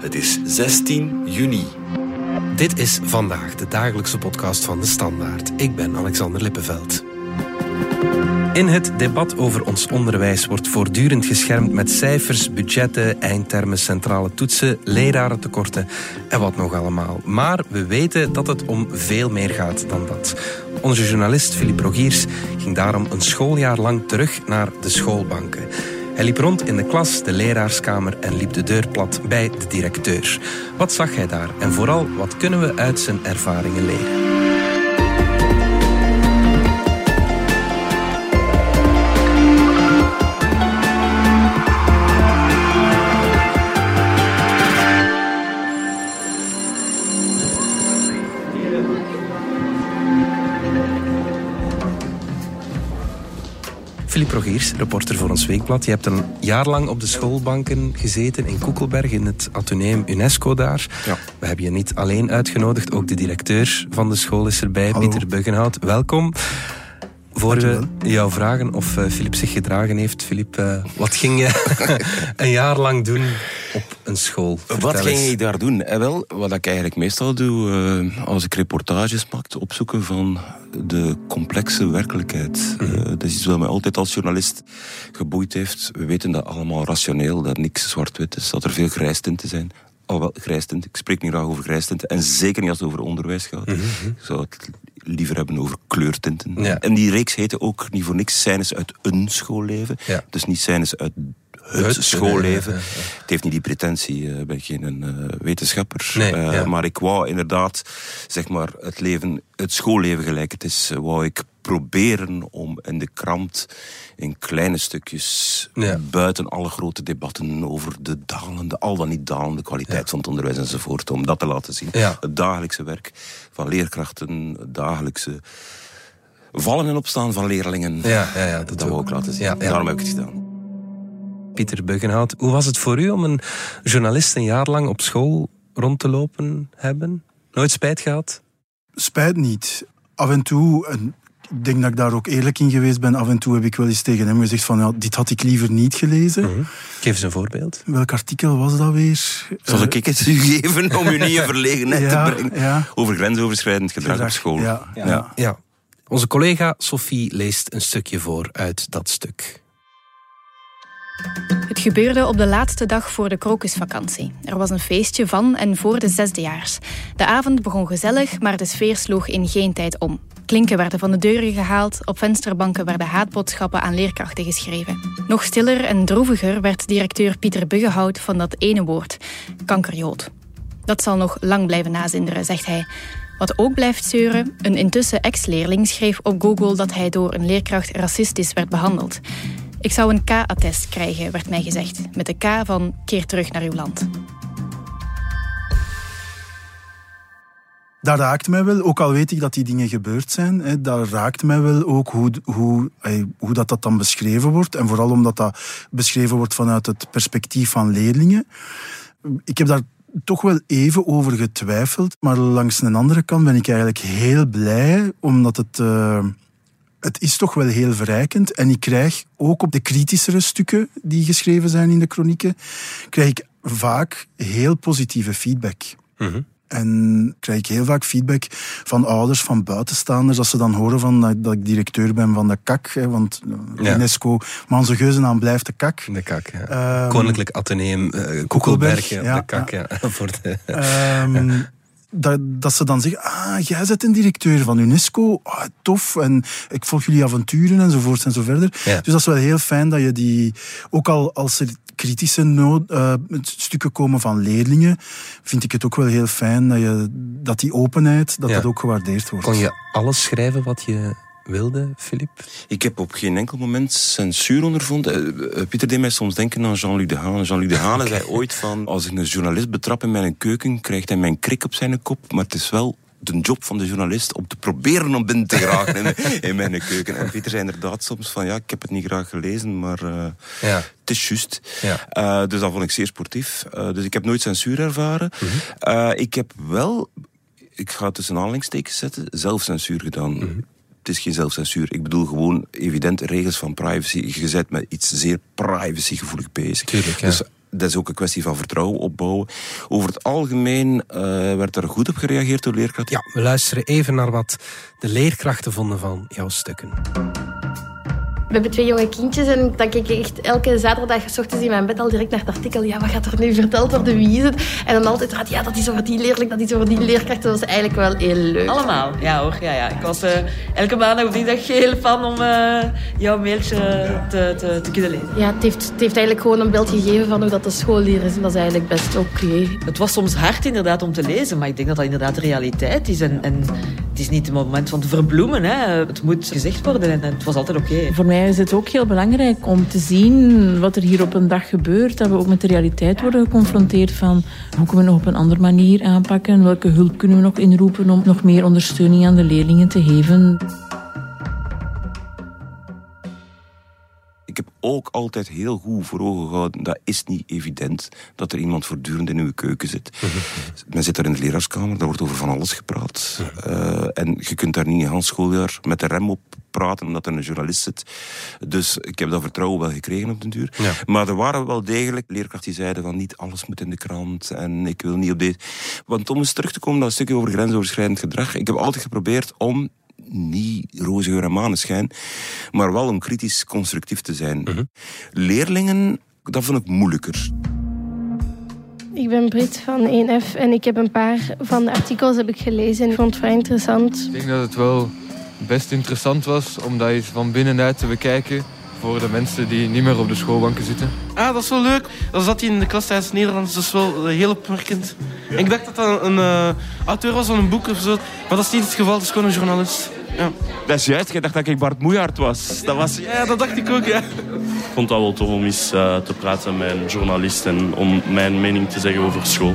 Het is 16 juni. Dit is vandaag de dagelijkse podcast van de Standaard. Ik ben Alexander Lippenveld. In het debat over ons onderwijs wordt voortdurend geschermd met cijfers, budgetten, eindtermen, centrale toetsen, lerarentekorten en wat nog allemaal. Maar we weten dat het om veel meer gaat dan dat. Onze journalist Philippe Rogiers ging daarom een schooljaar lang terug naar de schoolbanken. Hij liep rond in de klas, de leraarskamer en liep de deur plat bij de directeur. Wat zag hij daar en vooral wat kunnen we uit zijn ervaringen leren? Filip Rogiers, reporter voor ons Weekblad. Je hebt een jaar lang op de schoolbanken gezeten in Koekelberg, in het Atheneum UNESCO daar. Ja. We hebben je niet alleen uitgenodigd, ook de directeur van de school is erbij, Hallo. Pieter Buggenhout. Welkom. Voor we jou vragen of eh, Filip zich gedragen heeft. Filip, eh, wat ging je een jaar lang doen op een school? Wat ging eens. ik daar doen? Eh, wel, wat ik eigenlijk meestal doe eh, als ik reportages maak, opzoeken van de complexe werkelijkheid. Mhm. Eh, dat is iets wat mij altijd als journalist geboeid heeft. We weten dat allemaal rationeel, dat niks zwart-wit is, dat er veel grijstinten zijn. Alhoewel, grijstint. Ik spreek niet graag over grijstinten. En zeker niet als het over onderwijs gaat. Ik zou het liever hebben over kleurtinten. Mhm, Ja. En die reeks heette ook niet voor niks scènes uit een schoolleven. Ja. Dus niet scènes uit het, Het, schoolleven. ja. Het heeft niet die pretentie, eh, ik ben geen eh, wetenschapper. Nee, Eh. Maar ik wou inderdaad, zeg maar, het leven, het schoolleven gelijk het is, wou ik proberen om in de krant in kleine stukjes, Ja. buiten alle grote debatten over de dalende, al dan niet dalende kwaliteit van het onderwijs enzovoort, om dat te laten zien. Ja. Het dagelijkse werk van leerkrachten, het dagelijkse vallen en opstaan van leerlingen. Ja, ja, ja, dat dat ik. ik laten zien. Ja, ja. Daarom heb ik het gedaan. Pieter Buggenhout. Hoe was het voor u om een journalist een jaar lang op school rond te lopen hebben? Nooit spijt gehad? spijt niet. Af en toe, en ik denk dat ik daar ook eerlijk in geweest ben, af en toe heb ik wel eens tegen hem gezegd van ja, dit had ik liever niet gelezen. Mhm. Geef eens een voorbeeld. Welk artikel was dat weer? Zal Eh, ik het u geven om u niet in verlegenheid ja, te brengen? ja. Over grensoverschrijdend gedrag, op school. Ja, ja. Ja. Onze collega Sophie leest een stukje voor uit dat stuk. Het gebeurde op de laatste dag voor de krokusvakantie. Er was een feestje van en voor de zesdejaars. De avond begon gezellig, maar de sfeer sloeg in geen tijd om. Klinken werden van de deuren gehaald, op vensterbanken werden haatboodschappen aan leerkrachten geschreven. Nog stiller en droeviger werd directeur Pieter Buggenhout van dat ene woord, kankerjood. Dat zal nog lang blijven nazinderen, zegt hij. Wat ook blijft zeuren, een intussen ex-leerling schreef op Google dat hij door een leerkracht racistisch werd behandeld. Ik zou een K-attest krijgen, werd mij gezegd. Met de K van keer terug naar uw land. Dat raakt mij wel, ook al weet ik dat die dingen gebeurd zijn. Hè, dat raakt mij wel ook hoe, hoe, hoe dat, dat dan beschreven wordt. En vooral omdat dat beschreven wordt vanuit het perspectief van leerlingen. Ik heb daar toch wel even over getwijfeld. Maar langs een andere kant ben ik eigenlijk heel blij, omdat het... eh, het is toch wel heel verrijkend. En ik krijg ook op de kritischere stukken die geschreven zijn in de chronieken, krijg ik vaak heel positieve feedback. En krijg ik heel vaak feedback van ouders, van buitenstaanders, als ze dan horen van dat, ik directeur ben van de KAK, hè, want eh, Ja. UNESCO, maar onze geuzennaam blijft de KAK. De kak, ja. Ehm, Koninklijk Atheneum, eh Koekelberg, Koekelberg, ja, ja, de kak, ja. Voor de, Ehm, dat, dat ze dan zeggen, ah, jij bent een directeur van UNESCO, ah, tof, en ik volg jullie avonturen enzovoort en zo verder. Ja. Dus dat is wel heel fijn dat je die, ook al als er kritische nood, eh, stukken komen van leerlingen, vind ik het ook wel heel fijn dat, je, dat die openheid, dat Ja. dat ook gewaardeerd wordt. kon je alles schrijven wat je wilde, Filip? Ik heb op geen enkel moment censuur ondervonden. Eh, eh, Pieter deed mij soms denken aan Jean-Luc Dehaene. Jean-Luc Dehaene zei ooit van... Als ik een journalist betrap in mijn keuken, krijgt hij mijn krik op zijn kop. Maar het is wel de job van de journalist om te proberen om binnen te geraken in, in mijn keuken. En Pieter zei inderdaad soms van... Ja, ik heb het niet graag gelezen, maar... eh, Ja. Het is juist. Ja. Dus dat vond ik zeer sportief. Dus ik heb nooit censuur ervaren. Eh, ik heb wel, ik ga het tussen aanhalingstekens zetten, zelfcensuur gedaan. Het is geen zelfcensuur. Ik bedoel gewoon evidente regels van privacy. Je bent met iets zeer privacygevoelig bezig. Tuurlijk, ja. Dus dat is ook een kwestie van vertrouwen opbouwen. Over het algemeen uh, werd er goed op gereageerd door leerkrachten. Ja, we luisteren even naar wat de leerkrachten vonden van jouw stukken. We hebben twee jonge kindjes en dan kijk ik echt elke zaterdag s ochtends in mijn bed al direct naar het artikel. Ja, wat gaat er nu verteld worden? Wie is het? En dan altijd, ja, dat is over die leerling, dat is over die leerkracht. Dat was eigenlijk wel heel leuk. Allemaal, ja hoor. Ja, ja. Ik was uh, elke maandag op die dag heel fan om uh, jouw mailtje te, te, te, kunnen lezen. Ja, het heeft, het heeft eigenlijk gewoon een beeld gegeven van hoe dat de school hier is. En dat is eigenlijk best oké. Het was soms hard inderdaad om te lezen, maar ik denk dat dat inderdaad de realiteit is. En, en is niet het moment van te verbloemen. Hè. Het moet gezegd worden en het was altijd oké. Voor mij is het ook heel belangrijk om te zien wat er hier op een dag gebeurt. Dat we ook met de realiteit worden geconfronteerd van hoe kunnen we nog op een andere manier aanpakken. Welke hulp kunnen we nog inroepen om nog meer ondersteuning aan de leerlingen te geven. Ik heb ook altijd heel goed voor ogen gehouden, dat is niet evident dat er iemand voortdurend in uw keuken zit. Mm Men zit daar in de leraarskamer, daar wordt over van alles gepraat. Uh, en je kunt daar niet een heel schooljaar met de rem op praten omdat er een journalist zit. Dus ik heb dat vertrouwen wel gekregen op den duur. Ja. Maar er waren wel degelijk leerkrachten die zeiden van niet alles moet in de krant en ik wil niet op deze... Want om eens terug te komen naar een stukje over grensoverschrijdend gedrag. Ik heb altijd geprobeerd om niet roze geur en maneschijn, maar wel om kritisch constructief te zijn. Uh -huh. Leerlingen, dat vond ik moeilijker. Ik ben Brit van 1F en ik heb een paar van de artikels heb ik gelezen en ik vond het vrij interessant. Ik denk dat het wel best interessant was om dat eens van binnenuit te bekijken voor de mensen die niet meer op de schoolbanken zitten. Ah, dat is wel leuk. Dan zat hij in de klas tijdens Nederlands, dat is wel heel opmerkend. Ja. Ik dacht dat dat een uh, auteur was van een boek of zo, maar dat is niet het geval, dat is gewoon een journalist. Ja. Dat is juist, je dacht dat ik Bart Moejaert was. Dat was... Ja, dat dacht ik ook, ja. Ik vond dat wel tof om eens uh, te praten met een journalist en om mijn mening te zeggen over school.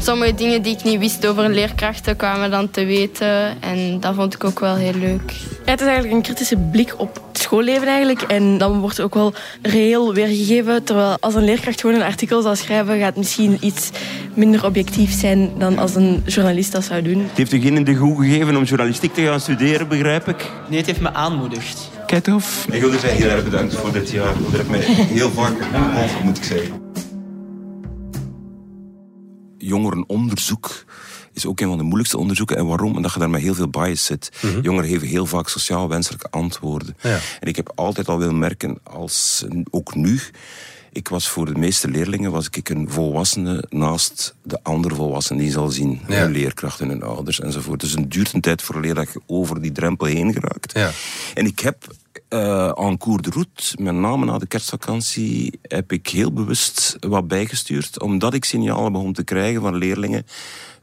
Sommige dingen die ik niet wist over leerkrachten kwamen dan te weten. En dat vond ik ook wel heel leuk. Ja, het is eigenlijk een kritische blik op het schoolleven eigenlijk. En dan wordt ook wel reëel weergegeven. Terwijl als een leerkracht gewoon een artikel zal schrijven... gaat het misschien iets minder objectief zijn dan als een journalist dat zou doen. Het heeft u geen in de goed gegeven om journalistiek te gaan studeren, begrijp ik? Nee, het heeft me aanmoedigd. Kijk tof. Ik wil er heel erg bedankt voor dit jaar. Daar heb ik me heel vaak over, moet ik zeggen jongerenonderzoek is ook een van de moeilijkste onderzoeken. En waarom? Omdat je daar met heel veel bias zit. Mm-hmm. Jongeren geven heel vaak sociaal wenselijke antwoorden. Ja. En ik heb altijd al willen merken, als ook nu... Ik was voor de meeste leerlingen was ik een volwassene naast de andere volwassenen die zal zien. Ja. Hun leerkrachten, hun ouders enzovoort. Dus het duurt een tijd voordat je over die drempel heen geraakt. Ja. En ik heb uh, en cours de route, met name na de kerstvakantie, heb ik heel bewust wat bijgestuurd. Omdat ik signalen begon te krijgen van leerlingen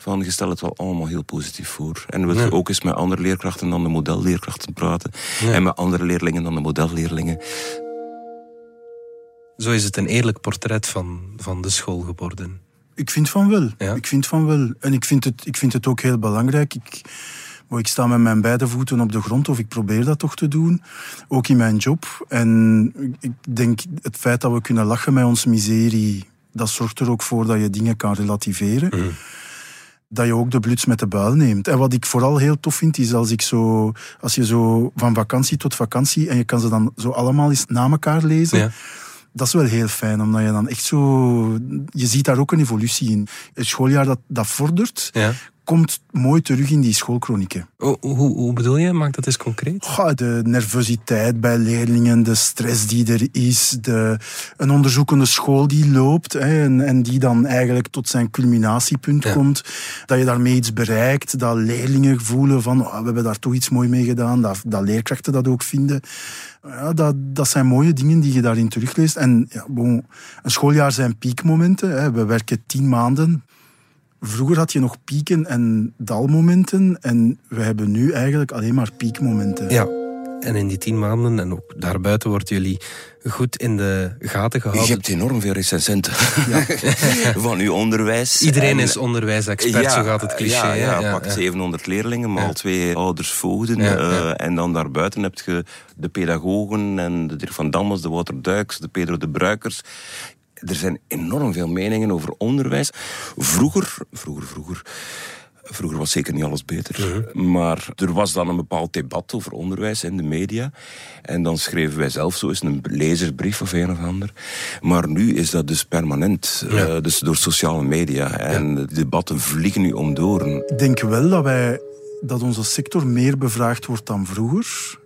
van je stelt het wel allemaal heel positief voor. En we ja. ook eens met andere leerkrachten dan de modelleerkrachten praten. Ja. En met andere leerlingen dan de modelleerlingen. Zo is het een eerlijk portret van, van de school geworden. Ik vind van wel. Ja? Ik vind van wel. En ik vind het, ik vind het ook heel belangrijk. Ik, ik sta met mijn beide voeten op de grond, of ik probeer dat toch te doen. Ook in mijn job. En ik denk, het feit dat we kunnen lachen met onze miserie, dat zorgt er ook voor dat je dingen kan relativeren. Mm. Dat je ook de bluts met de buil neemt. En wat ik vooral heel tof vind, is als, ik zo, als je zo van vakantie tot vakantie, en je kan ze dan zo allemaal eens na elkaar lezen. Ja dat is wel heel fijn, omdat je dan echt zo... Je ziet daar ook een evolutie in. Het schooljaar dat, dat vordert, ja komt mooi terug in die schoolkronieken. Hoe, hoe, bedoel je? Maak dat eens concreet. Ja, de nervositeit bij leerlingen, de stress die er is, de, een onderzoekende school die loopt hè, en, en, die dan eigenlijk tot zijn culminatiepunt komt. Dat je daarmee iets bereikt, dat leerlingen voelen van oh, we hebben daar toch iets mooi mee gedaan, dat, dat leerkrachten dat ook vinden. Ja, dat, dat zijn mooie dingen die je daarin terugleest. En ja, bon, een schooljaar zijn piekmomenten. Hè. We werken tien maanden Vroeger had je nog pieken en dalmomenten en we hebben nu eigenlijk alleen maar piekmomenten. Ja, en in die tien maanden en ook daarbuiten worden jullie goed in de gaten gehouden. Je hebt enorm veel recensenten ja. van uw onderwijs. Iedereen is onderwijsexpert, ja, zo gaat het cliché. Ja, ja, ja pak 700 leerlingen, maar al twee ouders voogden. Uh, en dan daarbuiten heb je de pedagogen en de Dirk van Dammels, de Wouter Duiks, de Pedro de Bruikers er zijn enorm veel meningen over onderwijs. Vroeger, vroeger, vroeger Vroeger was zeker niet alles beter. Maar er was dan een bepaald debat over onderwijs in de media. En dan schreven wij zelf zo eens een lezersbrief of een of ander. Maar nu is dat dus permanent. Ja. eh, dus door sociale media. En de debatten vliegen nu om door. Ik denk wel dat, wij, dat onze sector meer bevraagd wordt dan vroeger.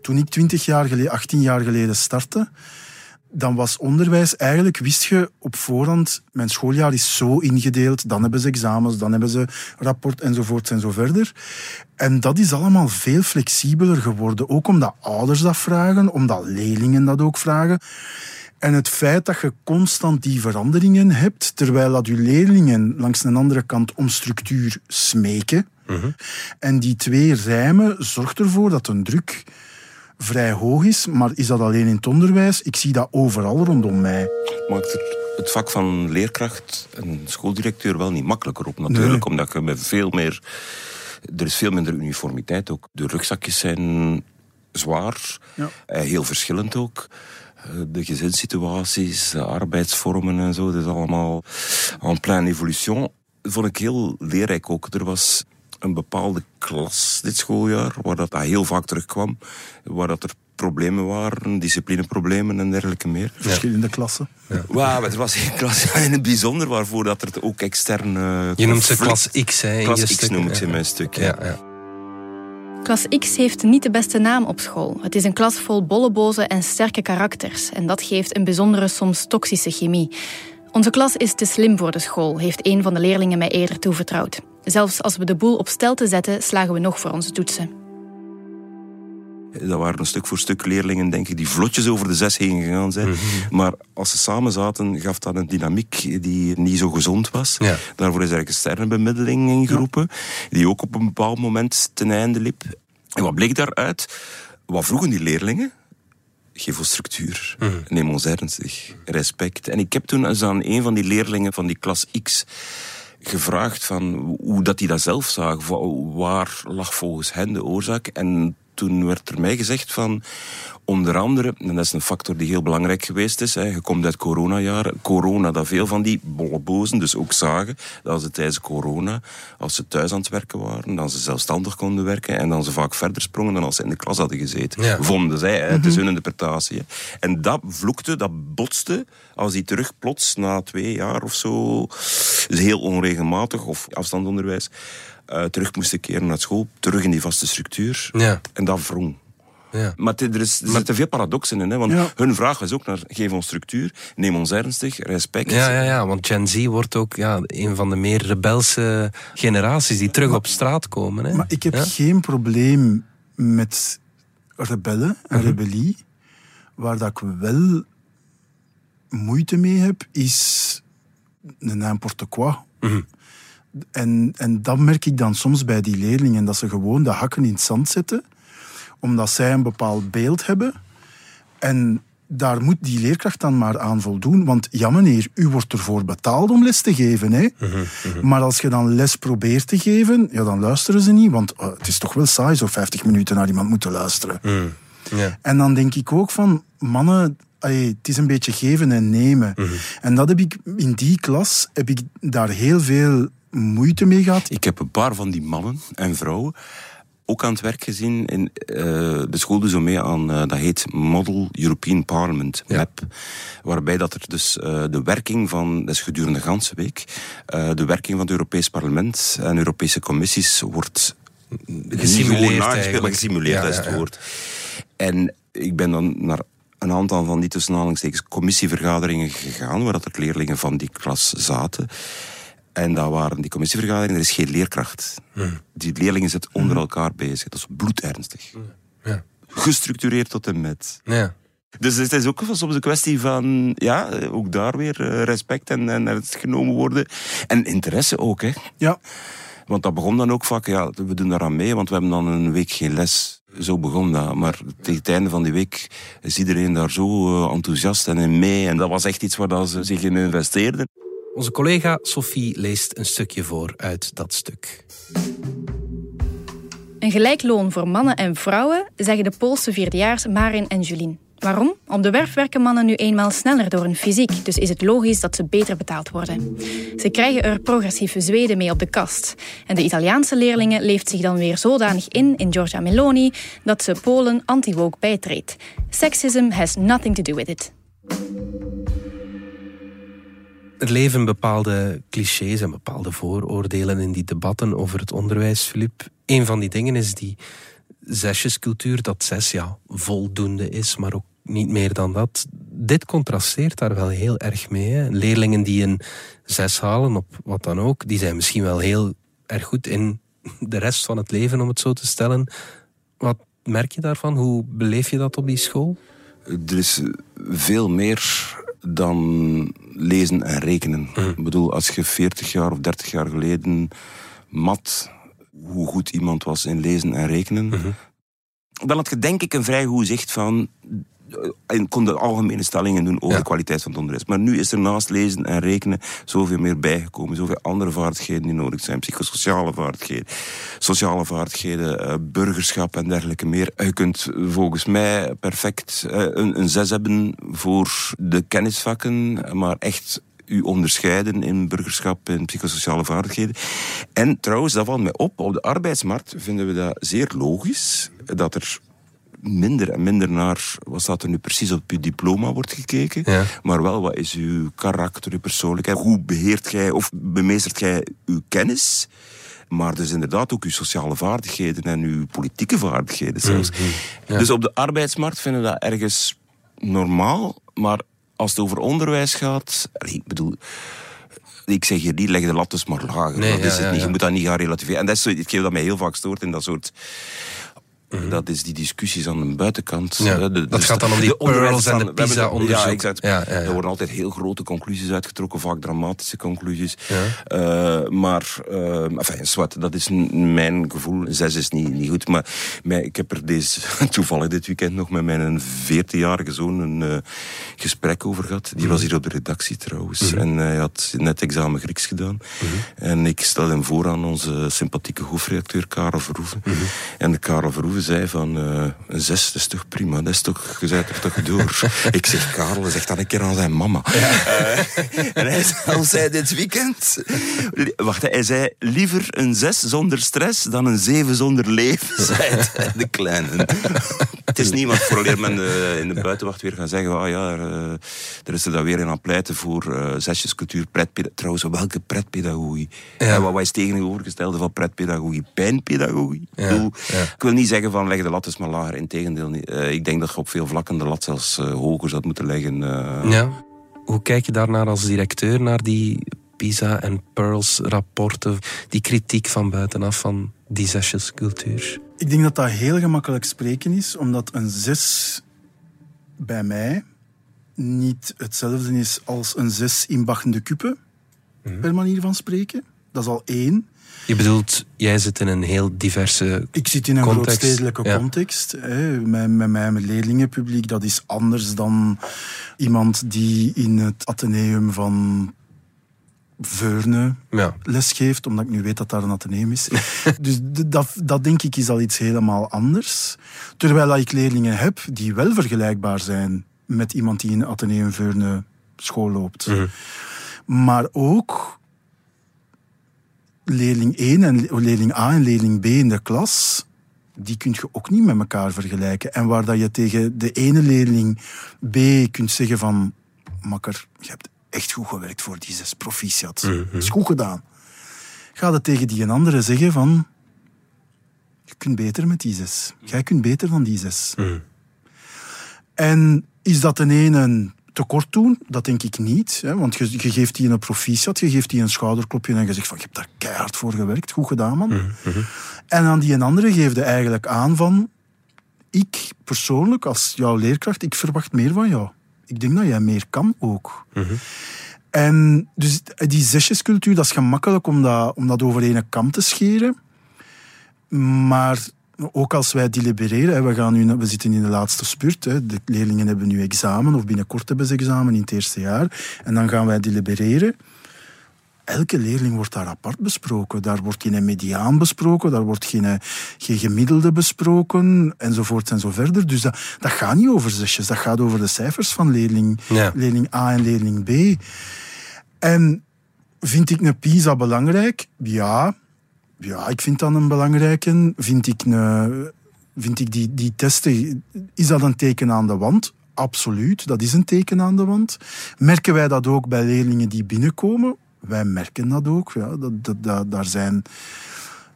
Toen ik 20 jaar geleden, 18 jaar geleden startte, dan was onderwijs eigenlijk, wist je op voorhand, mijn schooljaar is zo ingedeeld, dan hebben ze examens, dan hebben ze rapport enzovoort en zo verder. En dat is allemaal veel flexibeler geworden, ook omdat ouders dat vragen, omdat leerlingen dat ook vragen. En het feit dat je constant die veranderingen hebt, terwijl dat je leerlingen langs een andere kant om structuur smeken. En die twee rijmen zorgt ervoor dat een druk vrij hoog is. Maar is dat alleen in het onderwijs? Ik zie dat overal rondom mij. maakt er het vak van leerkracht en schooldirecteur wel niet makkelijker op natuurlijk. Nee. Omdat je met veel meer... Er is veel minder uniformiteit ook. De rugzakjes zijn zwaar. Ja. eh, Heel verschillend ook. Eh, De gezinssituaties, de arbeidsvormen en zo. Dat is allemaal en plein evolution. Dat vond ik heel leerrijk ook. Er was een bepaalde klas dit schooljaar, waar dat heel vaak terugkwam. Waar dat er problemen waren, disciplineproblemen en dergelijke meer. Verschillende klassen. Maar er was één klas in het bijzonder waarvoor dat er ook extern. eh, Je noemt ze klas X, hè, Klas je X stuk, noem ik ze in mijn stuk. Ja. Ja, ja. Klas X heeft niet de beste naam op school. Het is een klas vol bolleboze en sterke karakters. En dat geeft een bijzondere, soms toxische chemie. Onze klas is te slim voor de school, heeft een van de leerlingen mij eerder toevertrouwd. Zelfs als we de boel op stel te zetten, slagen we nog voor onze toetsen. Dat waren een stuk voor stuk leerlingen, denk ik, die vlotjes over de zes heen gegaan zijn. Maar als ze samen zaten, gaf dat een dynamiek die niet zo gezond was. Ja. Daarvoor is er externe bemiddeling ingeroepen, die ook op een bepaald moment ten einde liep. En wat bleek daaruit? Wat vroegen die leerlingen? Geef ons structuur. Neem ons ernstig. Respect. En ik heb toen eens aan een van die leerlingen van die klas X gevraagd van hoe dat die dat zelf zagen. Wa- Waar lag volgens hen de oorzaak? En toen werd er mij gezegd van, onder andere, en dat is een factor die heel belangrijk geweest is, hè, je komt uit coronajaren, corona, dat veel van die bollebozen dus ook zagen, dat ze tijdens corona, als ze thuis aan het werken waren, dan ze zelfstandig konden werken en dan ze vaak verder sprongen dan als ze in de klas hadden gezeten. Ja. Vonden zij, hè, het is hun interpretatie. hè. En dat vloekte, dat botste, als die terug plots na twee jaar of zo, dus heel onregelmatig, of afstandsonderwijs, eh, terug moesten keren naar school, terug in die vaste structuur. Ja. En dat wrong. Ja. Maar er, is, er zitten veel paradoxen in. Hè? Want Ja. hun vraag was ook naar geef ons structuur, neem ons ernstig, respect. Ja, ja, ja, want Gen Z wordt ook ja, een van de meer rebelse generaties die terug op straat komen. Hè? Maar ik heb Ja? geen probleem met rebellen en Mhm. rebellie. Waar dat ik wel moeite mee heb, is een n'importe quoi. Mhm. En, en dat merk ik dan soms bij die leerlingen, dat ze gewoon de hakken in het zand zetten, omdat zij een bepaald beeld hebben. En daar moet die leerkracht dan maar aan voldoen. Want ja meneer, u wordt ervoor betaald om les te geven. Hè? Maar als je dan les probeert te geven, ja, dan luisteren ze niet. Want eh, het is toch wel saai zo 50 minuten naar iemand moeten luisteren. Ja. En dan denk ik ook van, mannen, het is een beetje geven en nemen. En dat heb ik in die klas, heb ik daar heel veel moeite mee gehad. Ik heb een paar van die mannen en vrouwen ook aan het werk gezien. In, eh, de school doet zo mee aan, eh, dat heet Model European Parliament, MAP. Waarbij dat er dus eh, de werking van, dat is gedurende de ganse week, de werking van het Europees Parlement en Europese commissies wordt Gesimuleerd gesimuleerd Ja, is het ja. woord. En ik ben dan naar een aantal van die tussen commissievergaderingen gegaan, waar dat er leerlingen van die klas zaten. En dat waren die commissievergaderingen, er is geen leerkracht. Die leerlingen zitten onder elkaar bezig. Dat is bloedernstig. Ja. Gestructureerd tot en met. Ja. Dus het is ook soms een kwestie van, ja, ook daar weer eh, respect en, en het genomen worden. En interesse ook, hè. Ja, Want dat begon dan ook vaak, ja, we doen daaraan mee, want we hebben dan een week geen les. Zo begon dat. Maar tegen het einde van die week is iedereen daar zo eh, enthousiast en in mee. En dat was echt iets waar dat ze zich in investeerden. Onze collega Sophie leest een stukje voor uit dat stuk. Een gelijk loon voor mannen en vrouwen, zeggen de Poolse vierdejaars Marin en Julien. Waarom? Op de werf werken mannen nu eenmaal sneller door hun fysiek, dus is het logisch dat ze beter betaald worden. Ze krijgen er progressieve Zweden mee op de kast. En de Italiaanse leerlingen leeft zich dan weer zodanig in in Giorgia Meloni dat ze Polen anti-woke bijtreedt. Sexism has nothing to do with it. Er leven bepaalde clichés en bepaalde vooroordelen in die debatten over het onderwijs, Filip. Een van die dingen is die zesjescultuur, dat zes ja voldoende is, maar ook niet meer dan dat. Dit contrasteert daar wel heel erg mee. Leerlingen die een zes halen op wat dan ook, die zijn misschien wel heel erg goed in de rest van het leven, om het zo te stellen. Wat merk je daarvan? Hoe beleef je dat op die school? Er is veel meer dan lezen en rekenen. Mhm. Ik bedoel, als je 40 jaar of 30 jaar geleden mat hoe goed iemand was in lezen en rekenen, Mhm. dan had je denk ik een vrij goed zicht van en kon de algemene stellingen doen over de kwaliteit van het onderwijs. Maar nu is er naast lezen en rekenen zoveel meer bijgekomen. Zoveel andere vaardigheden die nodig zijn. Psychosociale vaardigheden, sociale vaardigheden, eh, burgerschap en dergelijke meer. Je kunt volgens mij perfect eh, een, een zes hebben voor de kennisvakken, maar echt u onderscheiden in burgerschap en psychosociale vaardigheden. En trouwens, dat valt mij op, op de arbeidsmarkt vinden we dat zeer logisch, dat er minder en minder naar wat staat er nu precies op uw diploma wordt gekeken, Ja. maar wel wat is uw karakter, uw persoonlijkheid, hoe beheert jij of bemeestert jij uw kennis, maar dus inderdaad ook uw sociale vaardigheden en uw politieke vaardigheden zelfs. ja. Dus op de arbeidsmarkt vinden we dat ergens normaal, maar als het over onderwijs gaat, ik bedoel, ik zeg hier niet, leg de lat dus maar lager. Nee, dat ja, is het ja, niet. Je moet dat niet gaan relativeren. En dat is hetgeen dat mij heel vaak stoort in dat soort... Dat is die discussies aan de buitenkant. Mhm. Ja, hè, de- dat de- gaat dan om die de onderwijs- pearls en de we hebben- PISA-onderzoek. Ja, exact. Ja, ja. Er worden altijd heel grote conclusies uitgetrokken, vaak dramatische conclusies. Eh, maar, eh enfin, zwart, dat is mijn gevoel. Zes is niet, niet goed. Maar ik heb er deze, toevallig dit weekend nog met mijn 14-jarige zoon een eh, gesprek over gehad. Die was hier op de redactie trouwens. En hij had net examen Grieks gedaan. En ik stelde hem voor aan onze sympathieke hoofdredacteur Karel Verhoeven. En de Karel Verhoeven zei van, eh, een zes, dat is toch prima, dat is toch, je bent er toch door. ik zeg, Karel, zeg dat een keer aan zijn mama. Eh, en hij zelf zei dit weekend, wacht, hij zei, liever een zes zonder stress dan een zeven zonder leven, zei de kleine. het is niemand vooraleer men de, in de buitenwacht weer gaan zeggen, ah ja, er, eh, er is er dan weer in aan pleiten voor eh zesjescultuur, pretpedagogie. Trouwens, welke pretpedagogie? Ja. En wat, wat is tegenovergestelde van pretpedagogie? Pijnpedagogie? Ja, Ik bedoel, ja. Ik wil niet zeggen van leg de lat eens maar lager. Integendeel, niet. Eh, ik denk dat je op veel vlakken de lat zelfs eh, hoger zou moeten leggen. eh. Ja. Hoe kijk je daarnaar als directeur, naar die PISA en Pearls rapporten, die kritiek van buitenaf van die zesjescultuur? Ik denk dat dat heel gemakkelijk spreken is, omdat een zes bij mij niet hetzelfde is als een zes in Bachende Kuppen, per manier van spreken. Dat is al één. Je bedoelt, jij zit in een heel diverse Ik zit in een context. grootstedelijke Ja. context. Hè. Met, met mijn leerlingenpubliek, dat is anders dan iemand die in het ateneum van Veurne Ja. lesgeeft, omdat ik nu weet dat daar een ateneum is. dus dat, dat denk ik is al iets helemaal anders. Terwijl dat ik leerlingen heb die wel vergelijkbaar zijn met iemand die in een ateneum Veurne school loopt. Maar ook leerling 1 en leerling A en leerling B in de klas, die kun je ook niet met elkaar vergelijken. En waar dat je tegen de ene leerling B kunt zeggen van, makker, je hebt echt goed gewerkt voor die zes proficiat. Dat is goed gedaan. Ga het tegen die een andere zeggen van, je kunt beter met die zes. Jij kunt beter dan die zes. En is dat een ene tekort doen? Dat denk ik niet. Hè? Want je, je geeft die een proficiat, je geeft die een schouderklopje en je zegt van, je hebt daar keihard voor gewerkt, goed gedaan man. En aan die een andere geef je eigenlijk aan van, ik persoonlijk als jouw leerkracht, ik verwacht meer van jou. Ik denk dat jij meer kan ook. En dus die zesjescultuur, dat is gemakkelijk om dat, om dat over één kam te scheren. Maar ook als wij delibereren, we, gaan nu, we zitten in de laatste spurt, de leerlingen hebben nu examen, of binnenkort hebben ze examen in het eerste jaar, en dan gaan wij delibereren. elke leerling wordt daar apart besproken. Daar wordt geen mediaan besproken, daar wordt geen, geen gemiddelde besproken, enzovoort en zo verder. Dus dat, dat gaat niet over zesjes, dat gaat over de cijfers van leerling, Ja. leerling A en leerling B. En vind ik een PISA belangrijk? Ja. Ja, ik vind dat een belangrijke. Vind ik, een, vind ik die, die testen, is dat een teken aan de wand? Absoluut, dat is een teken aan de wand. Merken wij dat ook bij leerlingen die binnenkomen? Wij merken dat ook. Ja, dat, dat, dat- daar, zijn,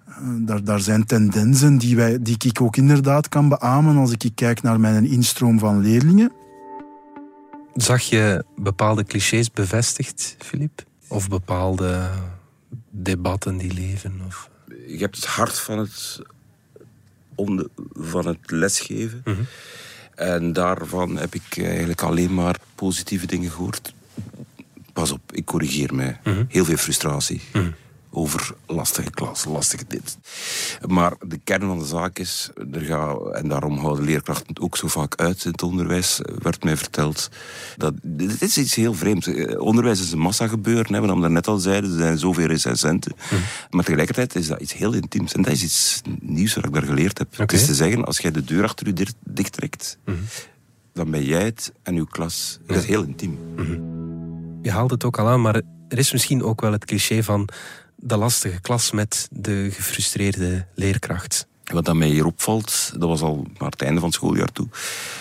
eh, daar, daar zijn tendensen die, wij, die ik ook inderdaad kan beamen als ik kijk naar mijn instroom van leerlingen. Zag je bepaalde clichés bevestigd, Filip? Of bepaalde debatten die leven? Of... Je hebt het hart van het, onder, van het lesgeven. En daarvan heb ik eigenlijk alleen maar positieve dingen gehoord. Pas op, ik corrigeer mij. Heel veel frustratie. Over lastige klas, lastige dit. Maar de kern van de zaak is, er gaat, en daarom houden leerkrachten het ook zo vaak uit in het onderwijs, werd mij verteld. Dat, dit is iets heel vreemds. Onderwijs is een massagebeuren, hè, wat we net al zeiden, er zijn zoveel recensenten. Maar tegelijkertijd is dat iets heel intiems. En dat is iets nieuws wat ik daar geleerd heb. Het is te zeggen, als jij de deur achter je dir- dichttrekt, dan ben jij het en uw klas. Dat is heel intiem. Je haalt het ook al aan, maar er is misschien ook wel het cliché van de lastige klas met de gefrustreerde leerkracht. Wat dat mij hier opvalt, dat was al naar het einde van het schooljaar toe,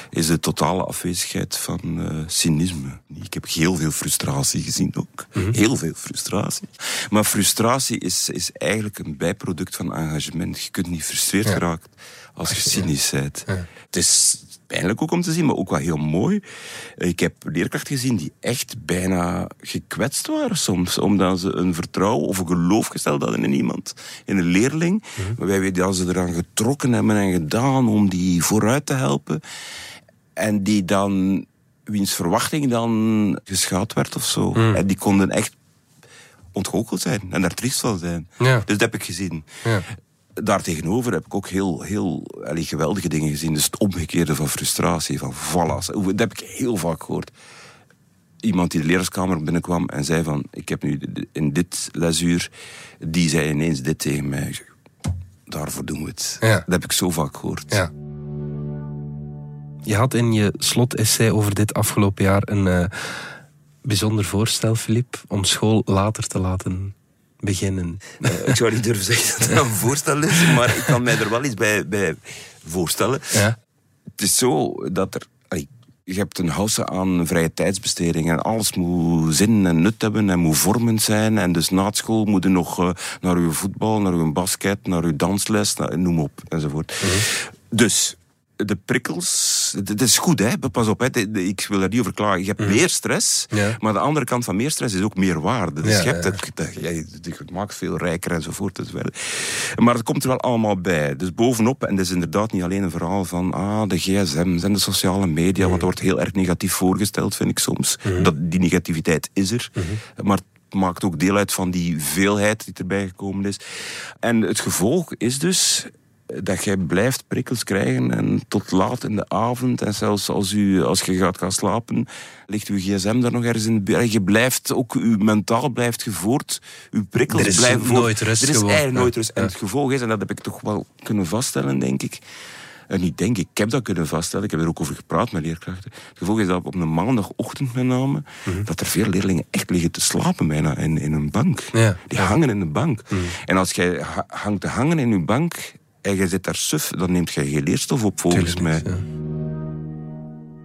is de totale afwezigheid van eh, cynisme. Ik heb heel veel frustratie gezien ook. Heel veel frustratie. Maar frustratie is, is eigenlijk een bijproduct van engagement. Je kunt niet gefrustreerd geraakt als je cynisch bent. Het is pijnlijk ook om te zien, maar ook wel heel mooi. Ik heb leerkrachten gezien die echt bijna gekwetst waren soms, omdat ze een vertrouwen of een geloof gesteld hadden in iemand, in een leerling. Waarbij dat ze eraan getrokken hebben en gedaan om die vooruit te helpen. En die dan, wiens verwachting dan geschaad werd of zo. En die konden echt ontgoocheld zijn en daar triest van zijn. Ja. Dus dat heb ik gezien. Ja. Daartegenover heb ik ook heel, heel allee, geweldige dingen gezien. Dus het omgekeerde van frustratie, van vallas. Dat heb ik heel vaak gehoord. Iemand die de leraarskamer binnenkwam en zei van... Ik heb nu in dit lesuur... Die zei ineens dit tegen mij. Ik zeg, Daarvoor doen we het. Ja. Dat heb ik zo vaak gehoord. Ja. Je had in je slotessay over dit afgelopen jaar een eh, bijzonder voorstel, Filip, om school later te laten beginnen. Eh, ik zou niet durven zeggen dat dat een voorstel is, maar ik kan mij er wel iets bij, bij voorstellen. Ja. Het is zo dat er... allee, Je hebt een house aan vrije tijdsbesteding en alles moet zin en nut hebben en moet vormend zijn. En dus na school moet je nog eh, naar uw voetbal, naar uw basket, naar uw dansles, naar- noem op, enzovoort. Dus de prikkels, het het is goed, hè? pas op, hè? ik wil daar niet over klagen. Je hebt meer stress, Ja. maar de andere kant van meer stress is ook meer waarde. Dus Ja, je, hebt ja. het, dat- je maakt veel rijker enzovoort. enzovoort. Maar het komt er wel allemaal bij. Dus bovenop, en dat is inderdaad niet alleen een verhaal van ah, de gsm's en de sociale media, want dat wordt heel erg negatief voorgesteld, vind ik soms. Dat, die negativiteit is er, maar het maakt ook deel uit van die veelheid die erbij gekomen is. En het gevolg is dus dat jij blijft prikkels krijgen en tot laat in de avond en zelfs als, u, als je gaat gaan slapen, ligt uw gsm daar nog ergens in de buurt. Je blijft ook, uw mentaal blijft gevoerd, uw prikkels Er is blijven nooit rust Er is gewoon, eigenlijk ja. nooit rust. En het gevolg is, en dat heb ik toch wel kunnen vaststellen, denk ik, en niet denk ik, ik heb dat kunnen vaststellen, ik heb er ook over gepraat met leerkrachten. Het gevolg is dat op een maandagochtend met name, Mhm. dat er veel leerlingen echt liggen te slapen bijna in, in een bank. Ja. Die hangen in de bank. En als jij ha- hangt te hangen in je bank en je zit daar suf, dan neemt jij geen leerstof op, volgens Tuurlijk mij.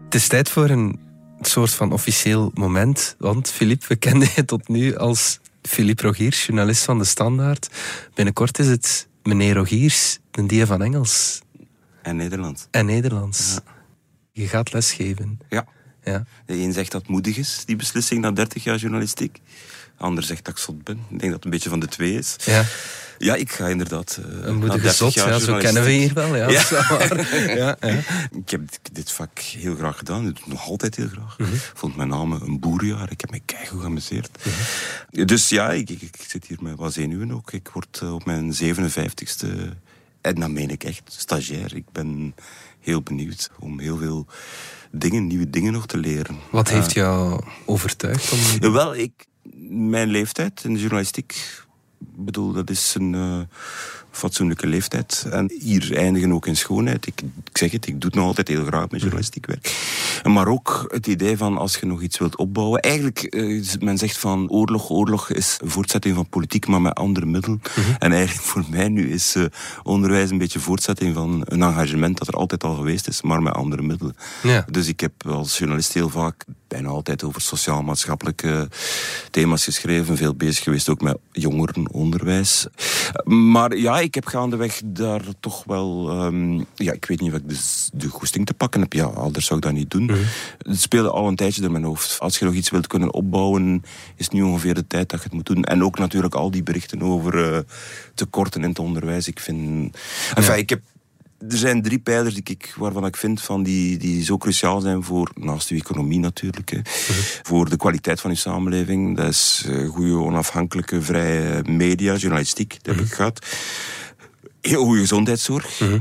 Het is tijd voor een soort van officieel moment. Want Filip, we kenden je tot nu als Filip Rogiers, journalist van De Standaard. Binnenkort is het meneer Rogiers, de die van Engels En Nederland. en Nederlands. Je gaat lesgeven. Ja. Ja. De een zegt dat moedig is, die beslissing na 30 jaar journalistiek. De ander zegt dat ik zot ben. Ik denk dat het een beetje van de twee is. Ja. Ja, ik ga inderdaad... eh, Een moedige 30 zot, ja, zo kennen we hier wel. Ja, wel ja, ja. Ik heb dit- vak heel graag gedaan. Ik doe het nog altijd heel graag. Mhm. Ik vond mijn naam een boerjaar. Ik heb me keigoed geamuseerd. Dus ja, ik, ik, ik zit hier met wat zenuwen ook. Ik word eh, op mijn 57ste, en dat meen ik echt, stagiair. Ik ben heel benieuwd om heel veel dingen, nieuwe dingen nog te leren. Wat heeft Ah. jou overtuigd om... Jawel, ik, mijn leeftijd in de journalistiek. Ik bedoel, dat is een uh, fatsoenlijke leeftijd. En hier eindigen ook in schoonheid. Ik, ik, zeg het, ik doe het nog altijd heel graag met journalistiek werk. Maar ook het idee van als je nog iets wilt opbouwen. Eigenlijk, uh, men zegt van oorlog, oorlog is een voortzetting van politiek, maar met andere middelen. -hmm. En eigenlijk voor mij nu is uh, onderwijs een beetje voortzetting van een engagement dat er altijd al geweest is, maar met andere middelen. Ja. Dus ik heb als journalist heel vaak bijna altijd over sociaal-maatschappelijke thema's geschreven. Veel bezig geweest ook met jongerenonderwijs. Maar ja, ik heb gaandeweg daar toch wel... Um, ja, ik weet niet of ik de, de goesting te pakken heb. Ja, anders zou ik dat niet doen. Mm -hmm. Het speelde al een tijdje door mijn hoofd. Als je nog iets wilt kunnen opbouwen, is nu ongeveer de tijd dat je het moet doen. En ook natuurlijk al die berichten over uh, tekorten in het onderwijs. Ik vind... Enfin, ja. ik heb er zijn drie pijlers die ik, waarvan ik vind van die, die zo cruciaal zijn voor, naast uw economie natuurlijk, hè, uh -huh. voor de kwaliteit van uw samenleving. Dat is uh, goede, onafhankelijke, vrije media, journalistiek, dat uh -huh. heb ik gehad. Heel goede gezondheidszorg. -huh.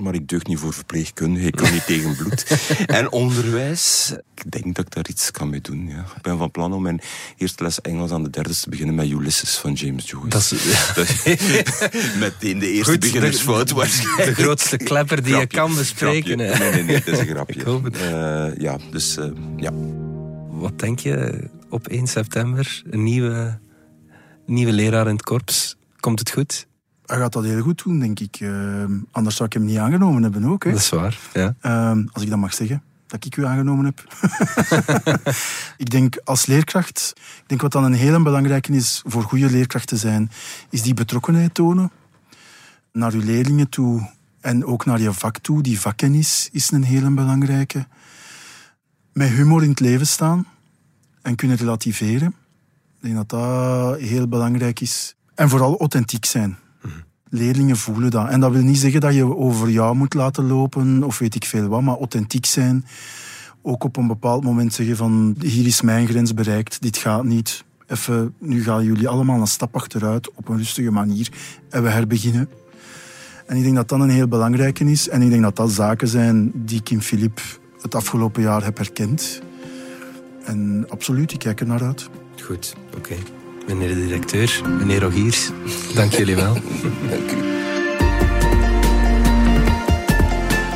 Maar ik deug niet voor verpleegkunde, ik kan niet tegen bloed. En onderwijs, ik denk dat ik daar iets kan mee doen. Ja. Ik ben van plan om mijn eerste les Engels aan de derde te beginnen met Ulysses van James Joyce. Dat is, ja. Meteen de eerste beginnersfout waarschijnlijk. De grootste klepper die grapje, je kan bespreken. Nee, nee, nee, dat is een grapje. ik hoop het. Uh, ja, dus uh, ja. Wat denk je op 1 september? Een nieuwe, nieuwe leraar in het korps. Komt het goed? Hij gaat dat heel goed doen, denk ik. Uh, anders zou ik hem niet aangenomen hebben ook. Hè. Dat is waar, ja. Uh, als ik dat mag zeggen, dat ik u aangenomen heb. ik denk als leerkracht, ik denk wat dan een hele belangrijke is voor goede leerkracht te zijn, is die betrokkenheid tonen naar uw leerlingen toe en ook naar je vak toe. Die vakkennis is een hele belangrijke. Met humor in het leven staan en kunnen relativeren. Ik denk dat dat heel belangrijk is. En vooral authentiek zijn leerlingen voelen dat. En dat wil niet zeggen dat je over jou moet laten lopen of weet ik veel wat, maar authentiek zijn. Ook op een bepaald moment zeggen van hier is mijn grens bereikt, dit gaat niet. Even, nu gaan jullie allemaal een stap achteruit op een rustige manier en we herbeginnen. En ik denk dat dat een heel belangrijke is. En ik denk dat dat zaken zijn die Kim Philip het afgelopen jaar heb herkend. En absoluut, ik kijk er naar uit. Goed, oké. Meneer de directeur, meneer Rogiers, dank jullie wel. dank u.